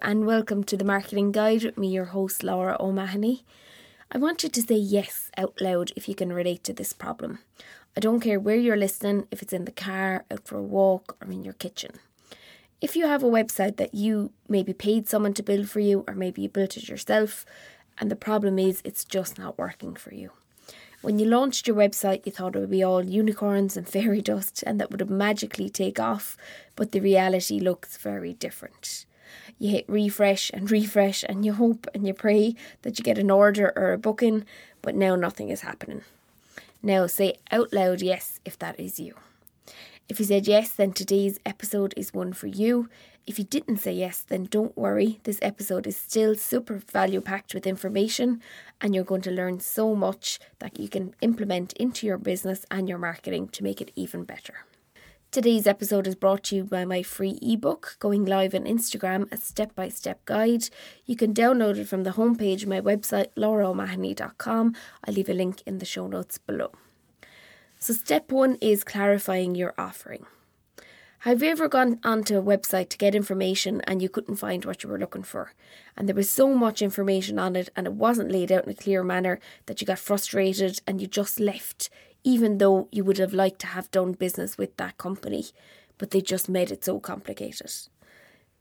And welcome to the Marketing Guide with me, your host, Laura O'Mahony. I want you to say yes out loud if you can relate to this problem. I don't care where you're listening, if it's in the car, out for a walk, or in your kitchen. If you have a website that you maybe paid someone to build for you, or maybe you built it yourself, and the problem is it's just not working for you. When you launched your website, you thought it would be all unicorns and fairy dust and that would magically take off, but the reality looks very different you hit refresh and refresh and you hope and you pray that you get an order or a booking, but now nothing is happening. Now say out loud yes if that is you. If you said yes, then today's episode is one for you. If you didn't say yes, then don't worry. This episode is still super value packed with information, and you're going to learn so much that you can implement into your business and your marketing to make it even better. Today's episode is brought to you by my free ebook going live on Instagram, a step by step guide. You can download it from the homepage of my website, lauraomahony.com. I'll leave a link in the show notes below. So, step one is clarifying your offering. Have you ever gone onto a website to get information and you couldn't find what you were looking for? And there was so much information on it and it wasn't laid out in a clear manner that you got frustrated and you just left even though you would have liked to have done business with that company, but they just made it so complicated.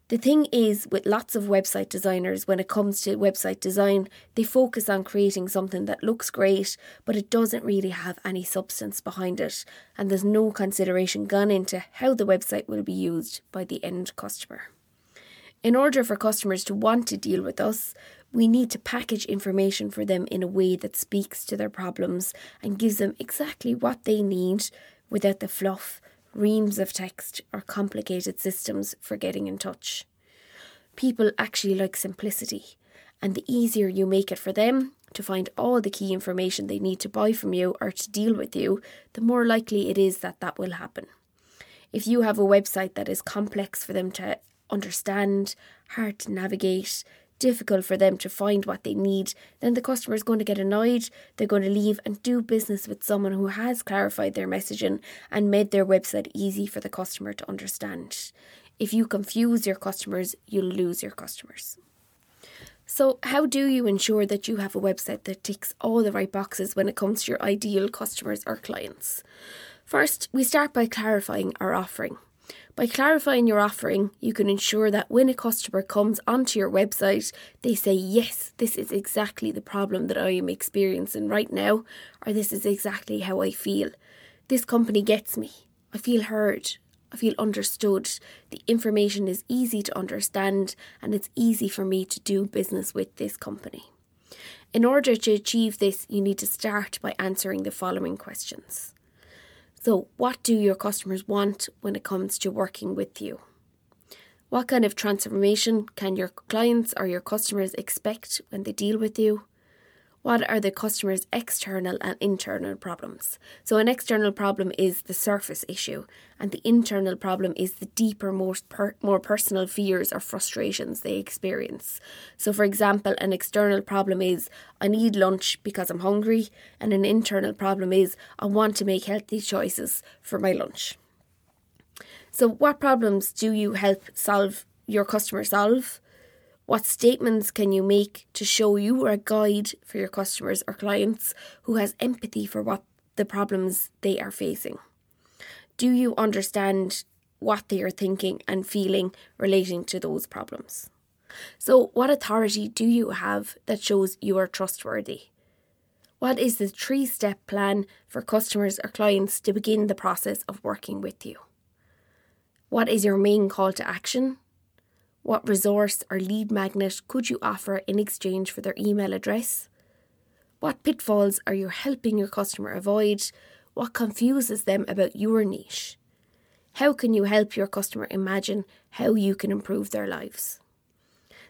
The thing is, with lots of website designers, when it comes to website design, they focus on creating something that looks great, but it doesn't really have any substance behind it, and there's no consideration gone into how the website will be used by the end customer. In order for customers to want to deal with us, we need to package information for them in a way that speaks to their problems and gives them exactly what they need without the fluff, reams of text, or complicated systems for getting in touch. People actually like simplicity, and the easier you make it for them to find all the key information they need to buy from you or to deal with you, the more likely it is that that will happen. If you have a website that is complex for them to understand, hard to navigate, difficult for them to find what they need, then the customer is going to get annoyed. They're going to leave and do business with someone who has clarified their messaging and made their website easy for the customer to understand. If you confuse your customers, you'll lose your customers. So, how do you ensure that you have a website that ticks all the right boxes when it comes to your ideal customers or clients? First, we start by clarifying our offering. By clarifying your offering, you can ensure that when a customer comes onto your website, they say, Yes, this is exactly the problem that I am experiencing right now, or this is exactly how I feel. This company gets me. I feel heard. I feel understood. The information is easy to understand, and it's easy for me to do business with this company. In order to achieve this, you need to start by answering the following questions. So, what do your customers want when it comes to working with you? What kind of transformation can your clients or your customers expect when they deal with you? What are the customer's external and internal problems. So, an external problem is the surface issue, and the internal problem is the deeper, more, per- more personal fears or frustrations they experience. So, for example, an external problem is I need lunch because I'm hungry, and an internal problem is I want to make healthy choices for my lunch. So, what problems do you help solve your customer solve? What statements can you make to show you are a guide for your customers or clients who has empathy for what the problems they are facing? Do you understand what they are thinking and feeling relating to those problems? So, what authority do you have that shows you are trustworthy? What is the three step plan for customers or clients to begin the process of working with you? What is your main call to action? What resource or lead magnet could you offer in exchange for their email address? What pitfalls are you helping your customer avoid? What confuses them about your niche? How can you help your customer imagine how you can improve their lives?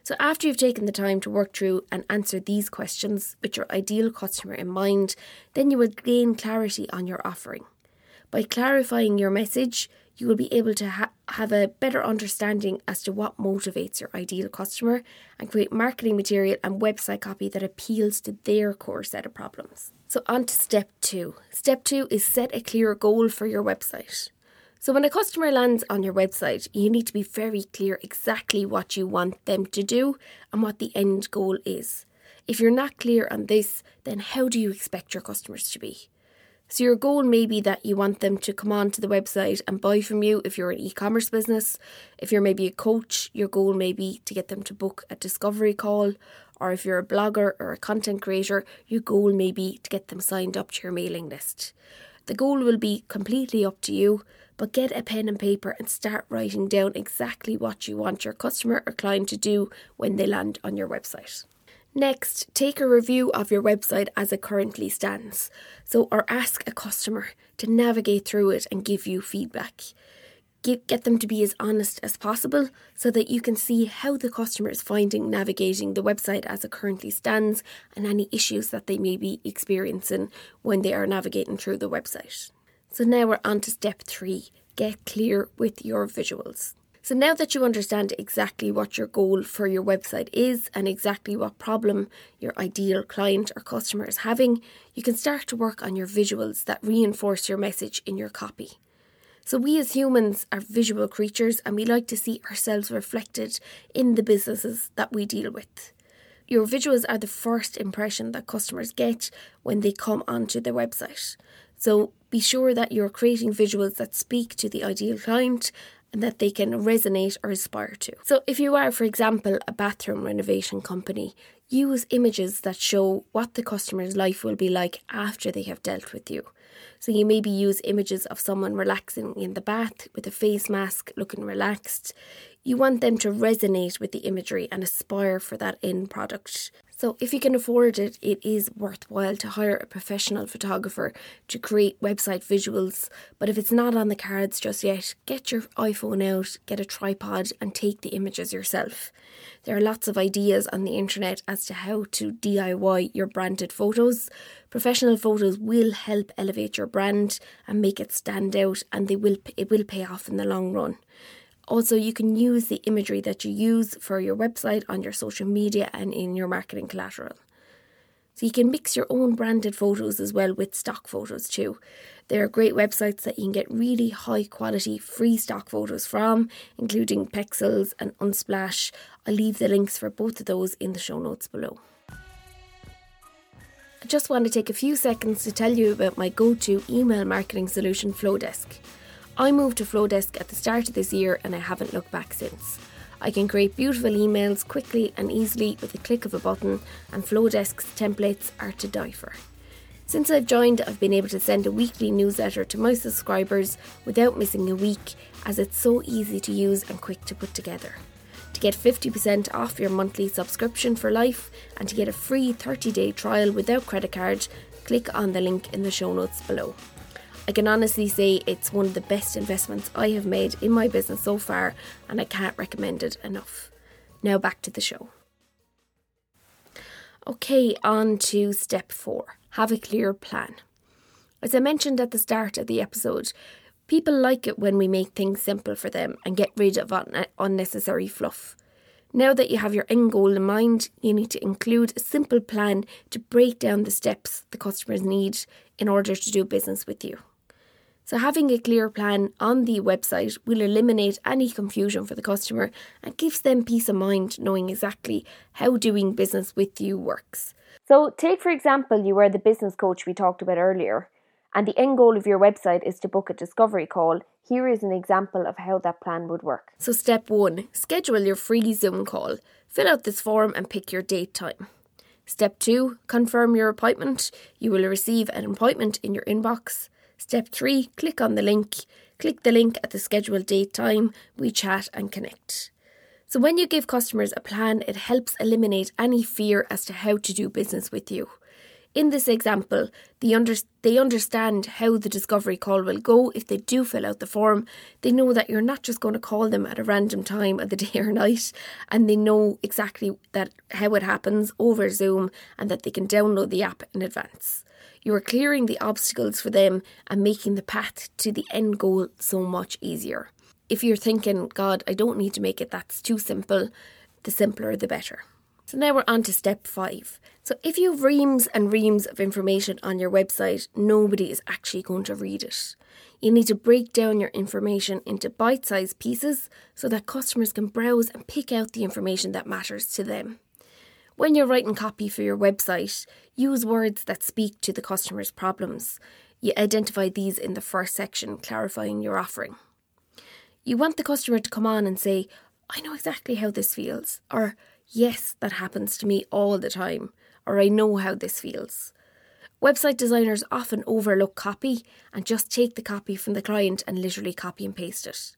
So, after you've taken the time to work through and answer these questions with your ideal customer in mind, then you will gain clarity on your offering. By clarifying your message, you will be able to ha- have a better understanding as to what motivates your ideal customer and create marketing material and website copy that appeals to their core set of problems. So, on to step two. Step two is set a clear goal for your website. So, when a customer lands on your website, you need to be very clear exactly what you want them to do and what the end goal is. If you're not clear on this, then how do you expect your customers to be? So, your goal may be that you want them to come onto the website and buy from you if you're an e commerce business. If you're maybe a coach, your goal may be to get them to book a discovery call. Or if you're a blogger or a content creator, your goal may be to get them signed up to your mailing list. The goal will be completely up to you, but get a pen and paper and start writing down exactly what you want your customer or client to do when they land on your website. Next, take a review of your website as it currently stands. So, or ask a customer to navigate through it and give you feedback. Get, them to be as honest as possible so that you can see how the customer is finding navigating the website as it currently stands and any issues that they may be experiencing when they are navigating through the website. So now we're on to step three get clear with your visuals. So now that you understand exactly what your goal for your website is and exactly what problem your ideal client or customer is having, you can start to work on your visuals that reinforce your message in your copy. So, we as humans are visual creatures and we like to see ourselves reflected in the businesses that we deal with. Your visuals are the first impression that customers get when they come onto the website. So be sure that you're creating visuals that speak to the ideal client that they can resonate or aspire to. So, if you are, for example, a bathroom renovation company, use images that show what the customer's life will be like after they have dealt with you. So, you maybe use images of someone relaxing in the bath with a face mask, looking relaxed. You want them to resonate with the imagery and aspire for that end product. So, if you can afford it, it is worthwhile to hire a professional photographer to create website visuals. But if it's not on the cards just yet, get your iPhone out, get a tripod, and take the images yourself. There are lots of ideas on the internet as to how to DIY your branded photos. Professional photos will help elevate your brand and make it stand out, and they will it will pay off in the long run. Also, you can use the imagery that you use for your website on your social media and in your marketing collateral. So you can mix your own branded photos as well with stock photos too. There are great websites that you can get really high quality free stock photos from, including Pexels and Unsplash. I'll leave the links for both of those in the show notes below. I just want to take a few seconds to tell you about my go to email marketing solution, Flodesk. I moved to Flodesk at the start of this year and I haven't looked back since. I can create beautiful emails quickly and easily with a click of a button, and Flodesk's templates are to die for. Since I've joined, I've been able to send a weekly newsletter to my subscribers without missing a week, as it's so easy to use and quick to put together. To get 50% off your monthly subscription for life and to get a free 30 day trial without credit card, click on the link in the show notes below. I can honestly say it's one of the best investments I have made in my business so far, and I can't recommend it enough. Now back to the show. Okay, on to step four have a clear plan. As I mentioned at the start of the episode, people like it when we make things simple for them and get rid of un- unnecessary fluff. Now that you have your end goal in mind, you need to include a simple plan to break down the steps the customers need in order to do business with you. So, having a clear plan on the website will eliminate any confusion for the customer and gives them peace of mind knowing exactly how doing business with you works. So, take for example, you are the business coach we talked about earlier, and the end goal of your website is to book a discovery call. Here is an example of how that plan would work. So, step one schedule your free Zoom call. Fill out this form and pick your date time. Step two confirm your appointment. You will receive an appointment in your inbox. Step 3 click on the link. Click the link at the scheduled date time. We chat and connect. So, when you give customers a plan, it helps eliminate any fear as to how to do business with you. In this example, they, under- they understand how the discovery call will go if they do fill out the form. They know that you're not just going to call them at a random time of the day or night, and they know exactly that how it happens over Zoom and that they can download the app in advance. You are clearing the obstacles for them and making the path to the end goal so much easier. If you're thinking, God, I don't need to make it that's too simple, the simpler the better. So now we're on to step five. So if you have reams and reams of information on your website, nobody is actually going to read it. You need to break down your information into bite sized pieces so that customers can browse and pick out the information that matters to them. When you're writing copy for your website, use words that speak to the customer's problems. You identify these in the first section, clarifying your offering. You want the customer to come on and say, I know exactly how this feels, or Yes, that happens to me all the time, or I know how this feels. Website designers often overlook copy and just take the copy from the client and literally copy and paste it.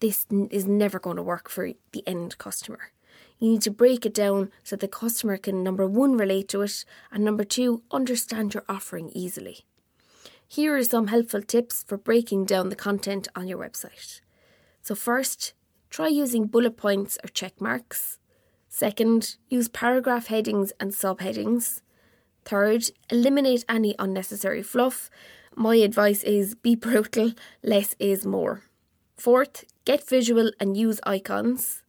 This is never going to work for the end customer. You need to break it down so the customer can number one, relate to it, and number two, understand your offering easily. Here are some helpful tips for breaking down the content on your website. So, first, try using bullet points or check marks. Second, use paragraph headings and subheadings. Third, eliminate any unnecessary fluff. My advice is be brutal, less is more. Fourth, get visual and use icons.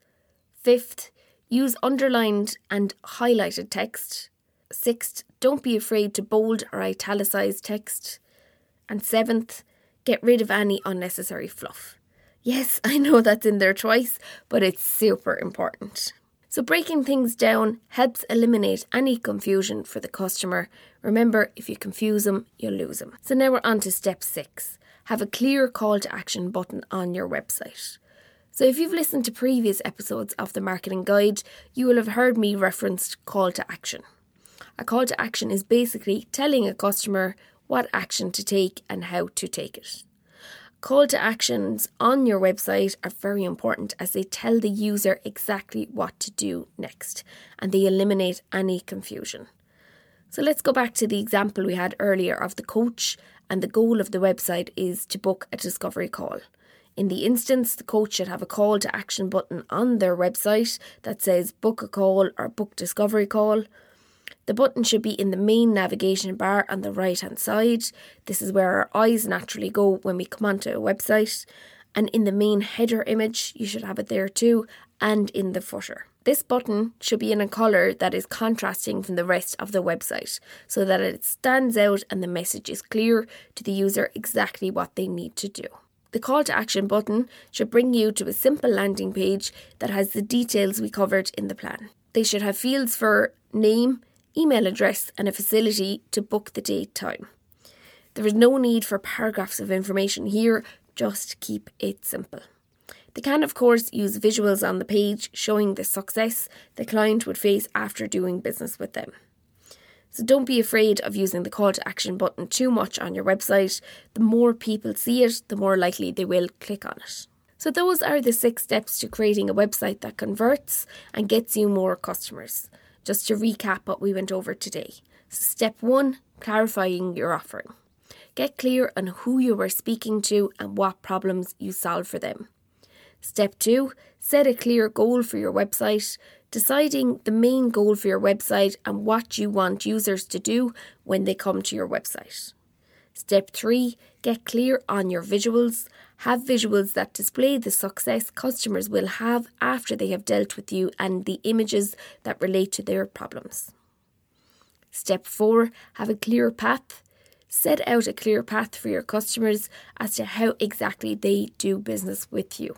Fifth, use underlined and highlighted text. Sixth, don't be afraid to bold or italicise text. And seventh, get rid of any unnecessary fluff. Yes, I know that's in there twice, but it's super important. So, breaking things down helps eliminate any confusion for the customer. Remember, if you confuse them, you'll lose them. So, now we're on to step six have a clear call to action button on your website. So, if you've listened to previous episodes of the Marketing Guide, you will have heard me referenced call to action. A call to action is basically telling a customer what action to take and how to take it. Call to actions on your website are very important as they tell the user exactly what to do next and they eliminate any confusion. So let's go back to the example we had earlier of the coach, and the goal of the website is to book a discovery call. In the instance, the coach should have a call to action button on their website that says book a call or book discovery call. The button should be in the main navigation bar on the right hand side. This is where our eyes naturally go when we come onto a website. And in the main header image, you should have it there too, and in the footer. This button should be in a colour that is contrasting from the rest of the website so that it stands out and the message is clear to the user exactly what they need to do. The call to action button should bring you to a simple landing page that has the details we covered in the plan. They should have fields for name, email address, and a facility to book the date time. There is no need for paragraphs of information here, just keep it simple. They can, of course, use visuals on the page showing the success the client would face after doing business with them. So don't be afraid of using the call to action button too much on your website. The more people see it, the more likely they will click on it. So, those are the six steps to creating a website that converts and gets you more customers just to recap what we went over today. Step one clarifying your offering. Get clear on who you are speaking to and what problems you solve for them. Step two, set a clear goal for your website, deciding the main goal for your website and what you want users to do when they come to your website. Step three, get clear on your visuals. Have visuals that display the success customers will have after they have dealt with you and the images that relate to their problems. Step four, have a clear path. Set out a clear path for your customers as to how exactly they do business with you.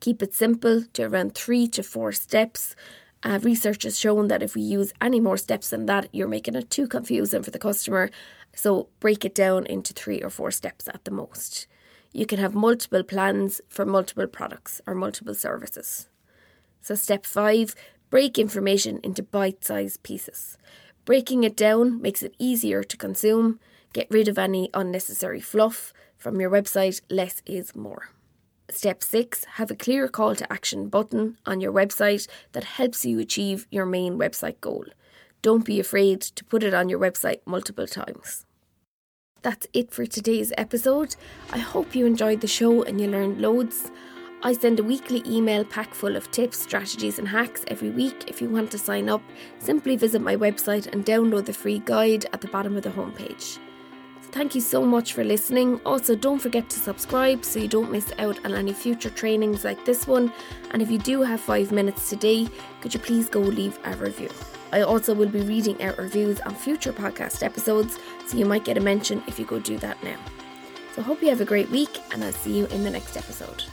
Keep it simple to around three to four steps uh, research has shown that if we use any more steps than that, you're making it too confusing for the customer. So break it down into three or four steps at the most. You can have multiple plans for multiple products or multiple services. So, step five break information into bite sized pieces. Breaking it down makes it easier to consume. Get rid of any unnecessary fluff from your website. Less is more. Step 6 Have a clear call to action button on your website that helps you achieve your main website goal. don't be afraid to put it on your website multiple times. That's it for today's episode. I hope you enjoyed the show and you learned loads. I send a weekly email pack full of tips, strategies, and hacks every week. If you want to sign up, simply visit my website and download the free guide at the bottom of the homepage. Thank you so much for listening. Also, don't forget to subscribe so you don't miss out on any future trainings like this one. And if you do have five minutes today, could you please go leave a review? I also will be reading out reviews on future podcast episodes, so you might get a mention if you go do that now. So, hope you have a great week, and I'll see you in the next episode.